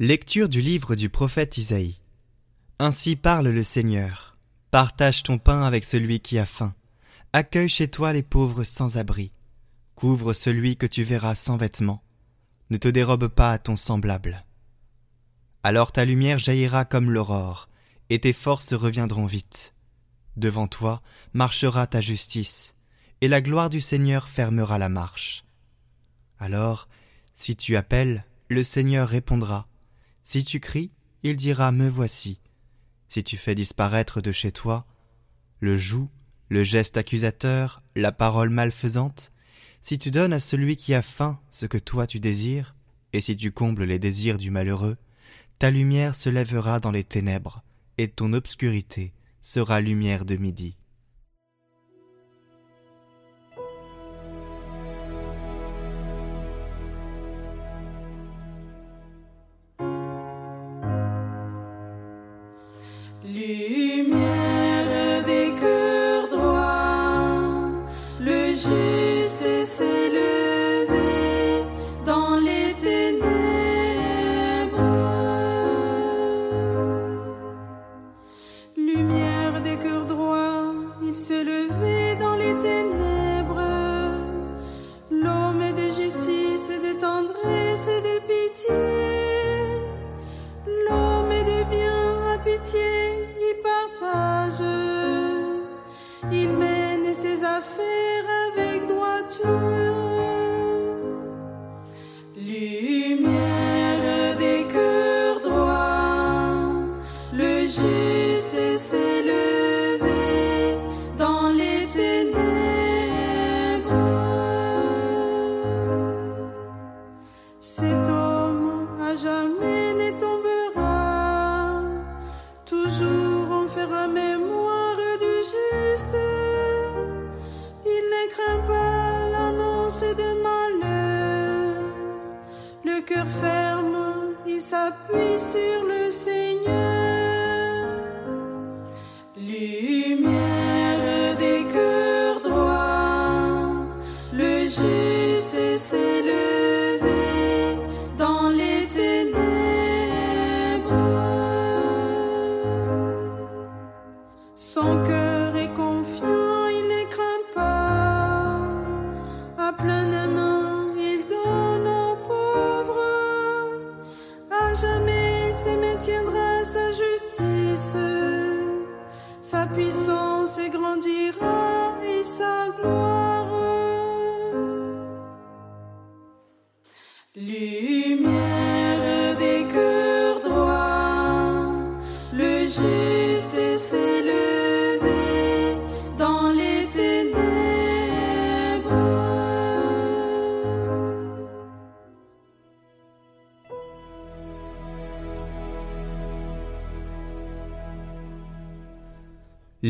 Lecture du livre du prophète Isaïe. Ainsi parle le Seigneur. Partage ton pain avec celui qui a faim. Accueille chez toi les pauvres sans abri. Couvre celui que tu verras sans vêtements. Ne te dérobe pas à ton semblable. Alors ta lumière jaillira comme l'aurore, et tes forces reviendront vite. Devant toi marchera ta justice, et la gloire du Seigneur fermera la marche. Alors, si tu appelles, le Seigneur répondra si tu cries, il dira Me voici. Si tu fais disparaître de chez toi le joug, le geste accusateur, la parole malfaisante, si tu donnes à celui qui a faim ce que toi tu désires, et si tu combles les désirs du malheureux, ta lumière se lèvera dans les ténèbres, et ton obscurité sera lumière de midi.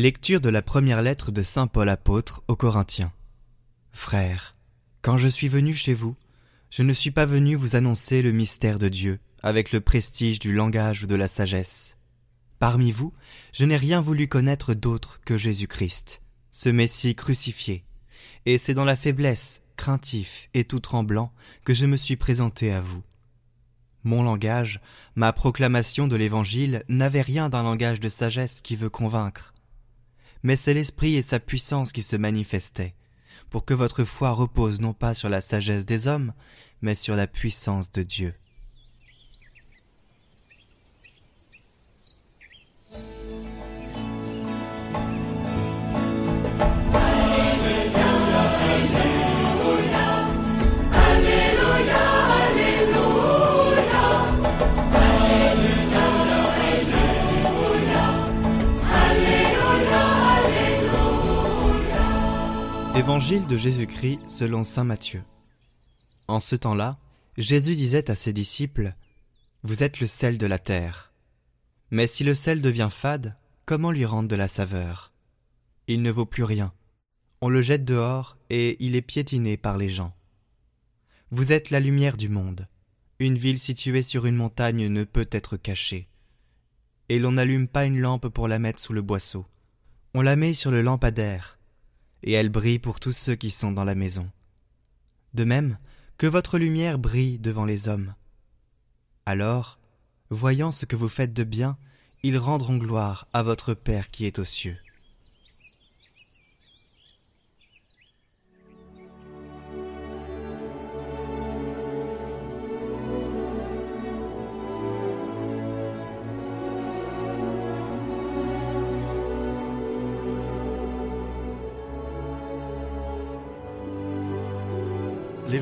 Lecture de la première lettre de Saint Paul apôtre aux Corinthiens. Frères, quand je suis venu chez vous, je ne suis pas venu vous annoncer le mystère de Dieu avec le prestige du langage ou de la sagesse. Parmi vous, je n'ai rien voulu connaître d'autre que Jésus-Christ, ce Messie crucifié, et c'est dans la faiblesse, craintif et tout tremblant que je me suis présenté à vous. Mon langage, ma proclamation de l'Évangile n'avait rien d'un langage de sagesse qui veut convaincre, mais c'est l'Esprit et sa puissance qui se manifestaient, pour que votre foi repose non pas sur la sagesse des hommes, mais sur la puissance de Dieu. Évangile de Jésus-Christ selon Saint Matthieu. En ce temps-là, Jésus disait à ses disciples, Vous êtes le sel de la terre. Mais si le sel devient fade, comment lui rendre de la saveur? Il ne vaut plus rien. On le jette dehors et il est piétiné par les gens. Vous êtes la lumière du monde. Une ville située sur une montagne ne peut être cachée. Et l'on n'allume pas une lampe pour la mettre sous le boisseau. On la met sur le lampadaire et elle brille pour tous ceux qui sont dans la maison. De même, que votre lumière brille devant les hommes. Alors, voyant ce que vous faites de bien, ils rendront gloire à votre Père qui est aux cieux.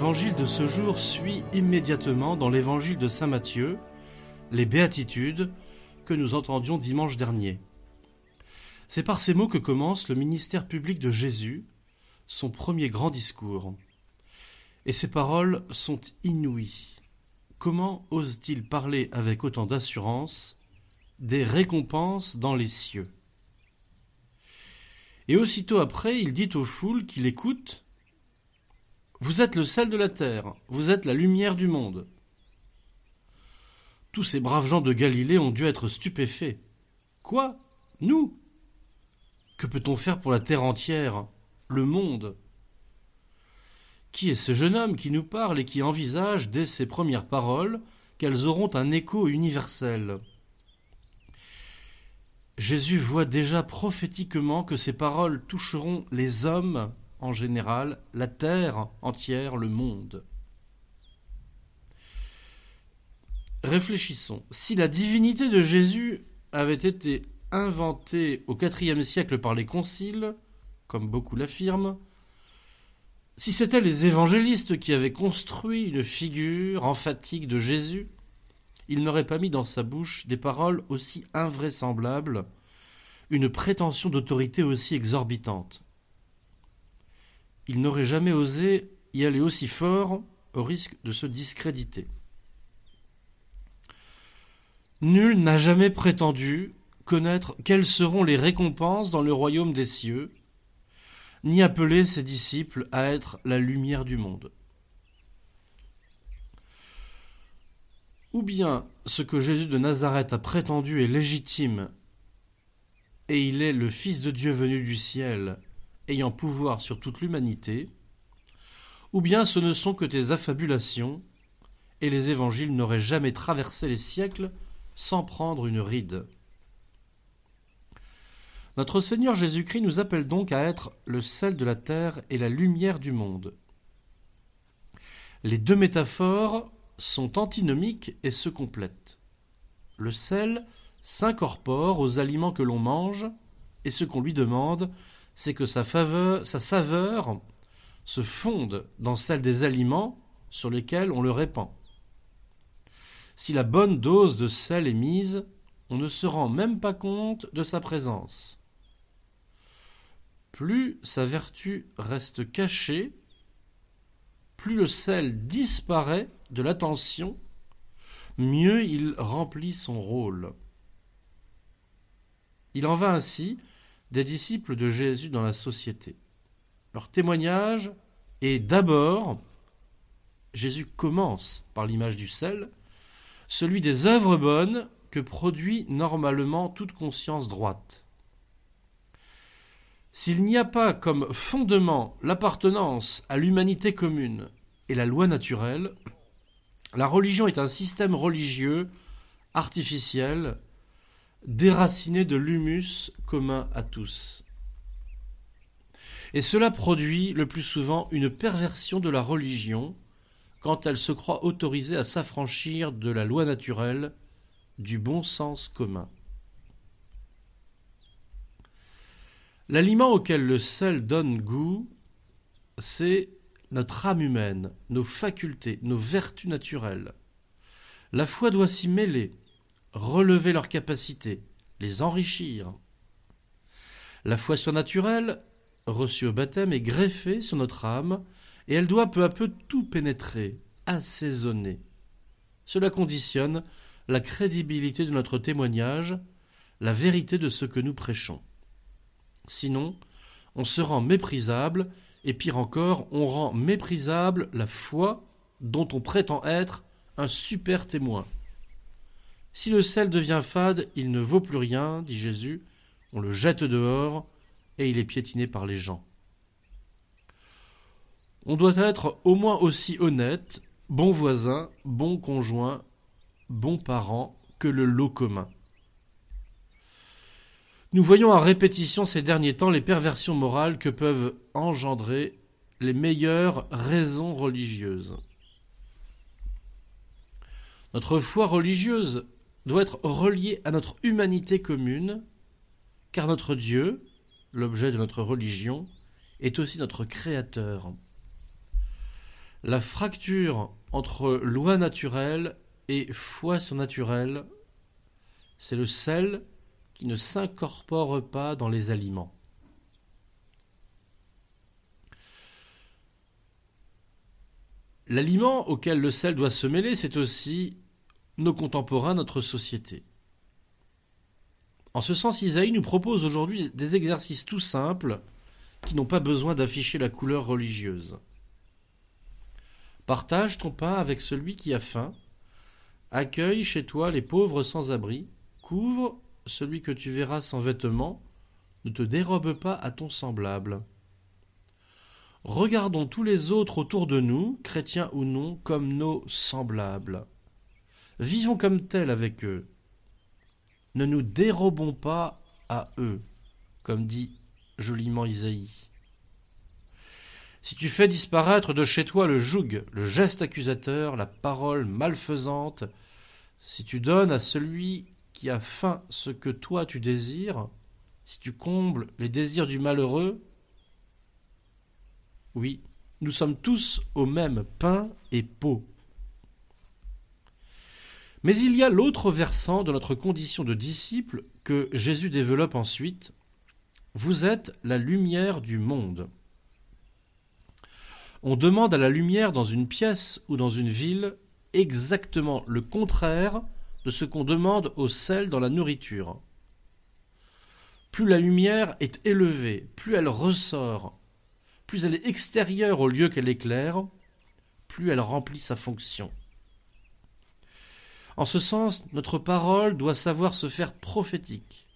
L'évangile de ce jour suit immédiatement dans l'évangile de Saint Matthieu, les béatitudes que nous entendions dimanche dernier. C'est par ces mots que commence le ministère public de Jésus, son premier grand discours. Et ces paroles sont inouïes. Comment ose-t-il parler avec autant d'assurance des récompenses dans les cieux? Et aussitôt après, il dit aux foules qui l'écoutent vous êtes le sel de la terre, vous êtes la lumière du monde. Tous ces braves gens de Galilée ont dû être stupéfaits. Quoi? Nous? Que peut-on faire pour la terre entière, le monde? Qui est ce jeune homme qui nous parle et qui envisage dès ses premières paroles qu'elles auront un écho universel? Jésus voit déjà prophétiquement que ces paroles toucheront les hommes en général, la terre entière, le monde. Réfléchissons. Si la divinité de Jésus avait été inventée au IVe siècle par les conciles, comme beaucoup l'affirment, si c'étaient les évangélistes qui avaient construit une figure emphatique de Jésus, ils n'auraient pas mis dans sa bouche des paroles aussi invraisemblables, une prétention d'autorité aussi exorbitante il n'aurait jamais osé y aller aussi fort au risque de se discréditer. Nul n'a jamais prétendu connaître quelles seront les récompenses dans le royaume des cieux, ni appelé ses disciples à être la lumière du monde. Ou bien ce que Jésus de Nazareth a prétendu est légitime, et il est le Fils de Dieu venu du ciel, ayant pouvoir sur toute l'humanité, ou bien ce ne sont que tes affabulations, et les évangiles n'auraient jamais traversé les siècles sans prendre une ride. Notre Seigneur Jésus-Christ nous appelle donc à être le sel de la terre et la lumière du monde. Les deux métaphores sont antinomiques et se complètent. Le sel s'incorpore aux aliments que l'on mange, et ce qu'on lui demande, c'est que sa, sa saveur se fonde dans celle des aliments sur lesquels on le répand. Si la bonne dose de sel est mise, on ne se rend même pas compte de sa présence. Plus sa vertu reste cachée, plus le sel disparaît de l'attention, mieux il remplit son rôle. Il en va ainsi des disciples de Jésus dans la société. Leur témoignage est d'abord, Jésus commence par l'image du sel, celui des œuvres bonnes que produit normalement toute conscience droite. S'il n'y a pas comme fondement l'appartenance à l'humanité commune et la loi naturelle, la religion est un système religieux artificiel déraciné de l'humus commun à tous. Et cela produit le plus souvent une perversion de la religion quand elle se croit autorisée à s'affranchir de la loi naturelle, du bon sens commun. L'aliment auquel le sel donne goût, c'est notre âme humaine, nos facultés, nos vertus naturelles. La foi doit s'y mêler, relever leurs capacités, les enrichir. La foi surnaturelle reçue au baptême est greffée sur notre âme, et elle doit peu à peu tout pénétrer, assaisonner. Cela conditionne la crédibilité de notre témoignage, la vérité de ce que nous prêchons. Sinon, on se rend méprisable, et pire encore, on rend méprisable la foi dont on prétend être un super témoin. Si le sel devient fade, il ne vaut plus rien, dit Jésus, on le jette dehors, et il est piétiné par les gens. On doit être au moins aussi honnête, bon voisin, bon conjoint, bon parent que le lot commun. Nous voyons à répétition ces derniers temps les perversions morales que peuvent engendrer les meilleures raisons religieuses. Notre foi religieuse doit être reliée à notre humanité commune, car notre Dieu, l'objet de notre religion, est aussi notre Créateur. La fracture entre loi naturelle et foi surnaturelle, c'est le sel qui ne s'incorpore pas dans les aliments. L'aliment auquel le sel doit se mêler, c'est aussi nos contemporains, notre société. En ce sens, Isaïe nous propose aujourd'hui des exercices tout simples qui n'ont pas besoin d'afficher la couleur religieuse. Partage ton pain avec celui qui a faim, accueille chez toi les pauvres sans abri, couvre celui que tu verras sans vêtements, ne te dérobe pas à ton semblable. Regardons tous les autres autour de nous, chrétiens ou non, comme nos semblables. Vivons comme tels avec eux. Ne nous dérobons pas à eux, comme dit joliment Isaïe. Si tu fais disparaître de chez toi le joug, le geste accusateur, la parole malfaisante, si tu donnes à celui qui a faim ce que toi tu désires, si tu combles les désirs du malheureux, oui, nous sommes tous au même pain et peau. Mais il y a l'autre versant de notre condition de disciple que Jésus développe ensuite. Vous êtes la lumière du monde. On demande à la lumière dans une pièce ou dans une ville exactement le contraire de ce qu'on demande au sel dans la nourriture. Plus la lumière est élevée, plus elle ressort, plus elle est extérieure au lieu qu'elle éclaire, plus elle remplit sa fonction. En ce sens, notre parole doit savoir se faire prophétique,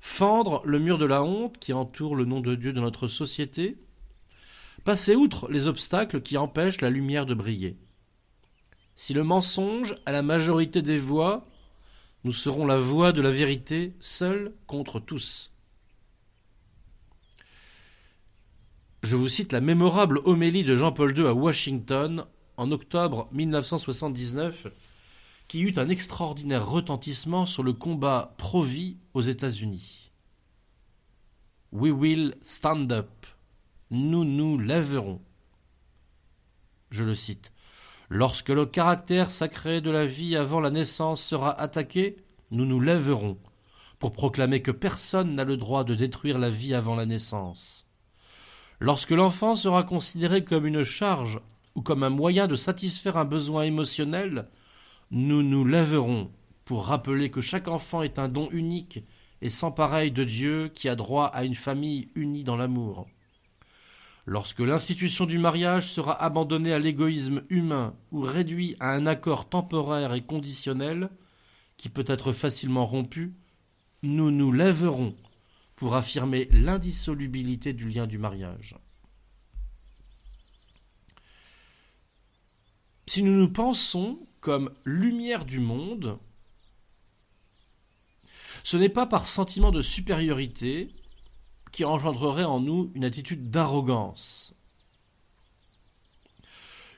fendre le mur de la honte qui entoure le nom de Dieu de notre société, passer outre les obstacles qui empêchent la lumière de briller. Si le mensonge a la majorité des voix, nous serons la voix de la vérité, seule contre tous. Je vous cite la mémorable homélie de Jean-Paul II à Washington en octobre 1979, qui eut un extraordinaire retentissement sur le combat pro-vie aux États-Unis. We will stand up. Nous nous lèverons. Je le cite. Lorsque le caractère sacré de la vie avant la naissance sera attaqué, nous nous lèverons pour proclamer que personne n'a le droit de détruire la vie avant la naissance. Lorsque l'enfant sera considéré comme une charge ou comme un moyen de satisfaire un besoin émotionnel, nous nous lèverons pour rappeler que chaque enfant est un don unique et sans pareil de Dieu qui a droit à une famille unie dans l'amour. Lorsque l'institution du mariage sera abandonnée à l'égoïsme humain ou réduite à un accord temporaire et conditionnel, qui peut être facilement rompu, nous nous lèverons pour affirmer l'indissolubilité du lien du mariage. Si nous nous pensons comme lumière du monde, ce n'est pas par sentiment de supériorité qui engendrerait en nous une attitude d'arrogance.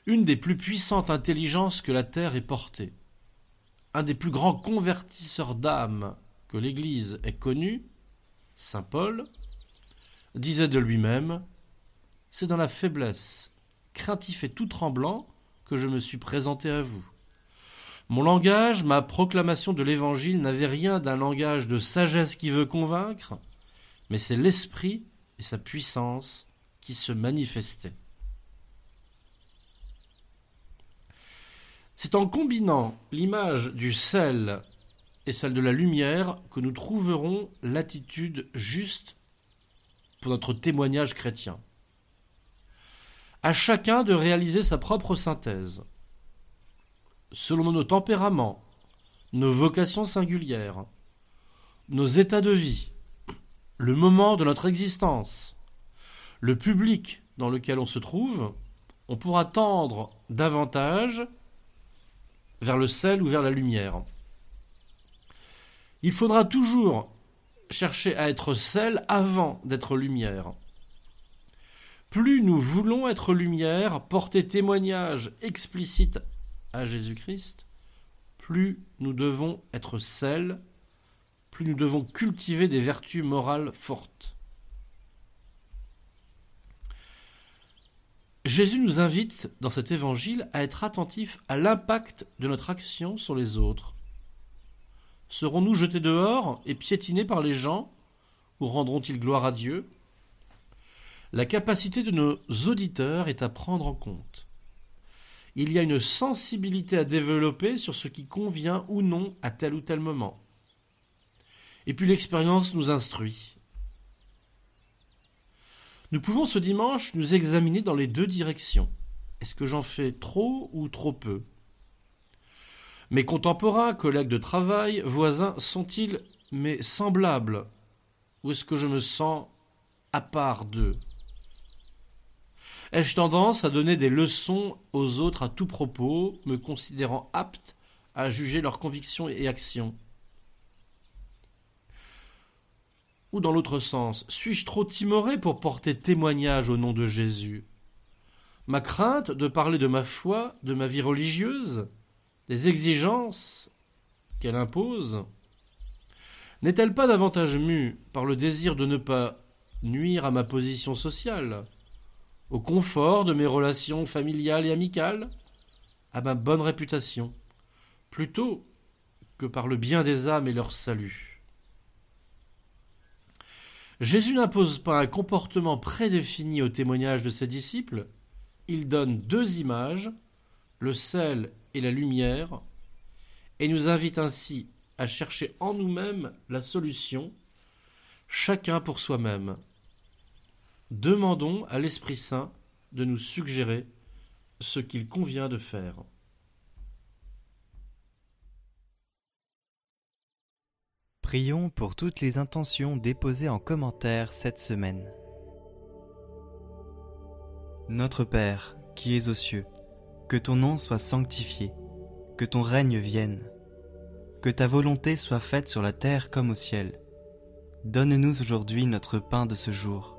Une des plus puissantes intelligences que la Terre ait portée, un des plus grands convertisseurs d'âmes que l'Église ait connu, Saint Paul, disait de lui-même C'est dans la faiblesse, craintif et tout tremblant, que je me suis présenté à vous. Mon langage, ma proclamation de l'Évangile n'avait rien d'un langage de sagesse qui veut convaincre, mais c'est l'Esprit et sa puissance qui se manifestaient. C'est en combinant l'image du sel et celle de la lumière que nous trouverons l'attitude juste pour notre témoignage chrétien. À chacun de réaliser sa propre synthèse, selon nos tempéraments, nos vocations singulières, nos états de vie, le moment de notre existence, le public dans lequel on se trouve, on pourra tendre davantage vers le sel ou vers la lumière. Il faudra toujours chercher à être sel avant d'être lumière. Plus nous voulons être lumière, porter témoignage explicite à Jésus-Christ, plus nous devons être sel, plus nous devons cultiver des vertus morales fortes. Jésus nous invite dans cet évangile à être attentifs à l'impact de notre action sur les autres. Serons-nous jetés dehors et piétinés par les gens ou rendront-ils gloire à Dieu? La capacité de nos auditeurs est à prendre en compte. Il y a une sensibilité à développer sur ce qui convient ou non à tel ou tel moment. Et puis l'expérience nous instruit. Nous pouvons ce dimanche nous examiner dans les deux directions. Est-ce que j'en fais trop ou trop peu? Mes contemporains, collègues de travail, voisins, sont-ils mes semblables? Ou est-ce que je me sens à part d'eux? Ai-je tendance à donner des leçons aux autres à tout propos, me considérant apte à juger leurs convictions et actions? Ou dans l'autre sens, suis-je trop timoré pour porter témoignage au nom de Jésus? Ma crainte de parler de ma foi, de ma vie religieuse, des exigences qu'elle impose, n'est-elle pas davantage mue par le désir de ne pas nuire à ma position sociale, au confort de mes relations familiales et amicales, à ma bonne réputation, plutôt que par le bien des âmes et leur salut Jésus n'impose pas un comportement prédéfini au témoignage de ses disciples, il donne deux images, le sel et la lumière, et nous invite ainsi à chercher en nous-mêmes la solution, chacun pour soi-même. Demandons à l'Esprit Saint de nous suggérer ce qu'il convient de faire. Prions pour toutes les intentions déposées en commentaire cette semaine. Notre Père, qui es aux cieux, que ton nom soit sanctifié, que ton règne vienne, que ta volonté soit faite sur la terre comme au ciel. Donne-nous aujourd'hui notre pain de ce jour.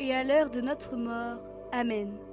et à l'heure de notre mort. Amen.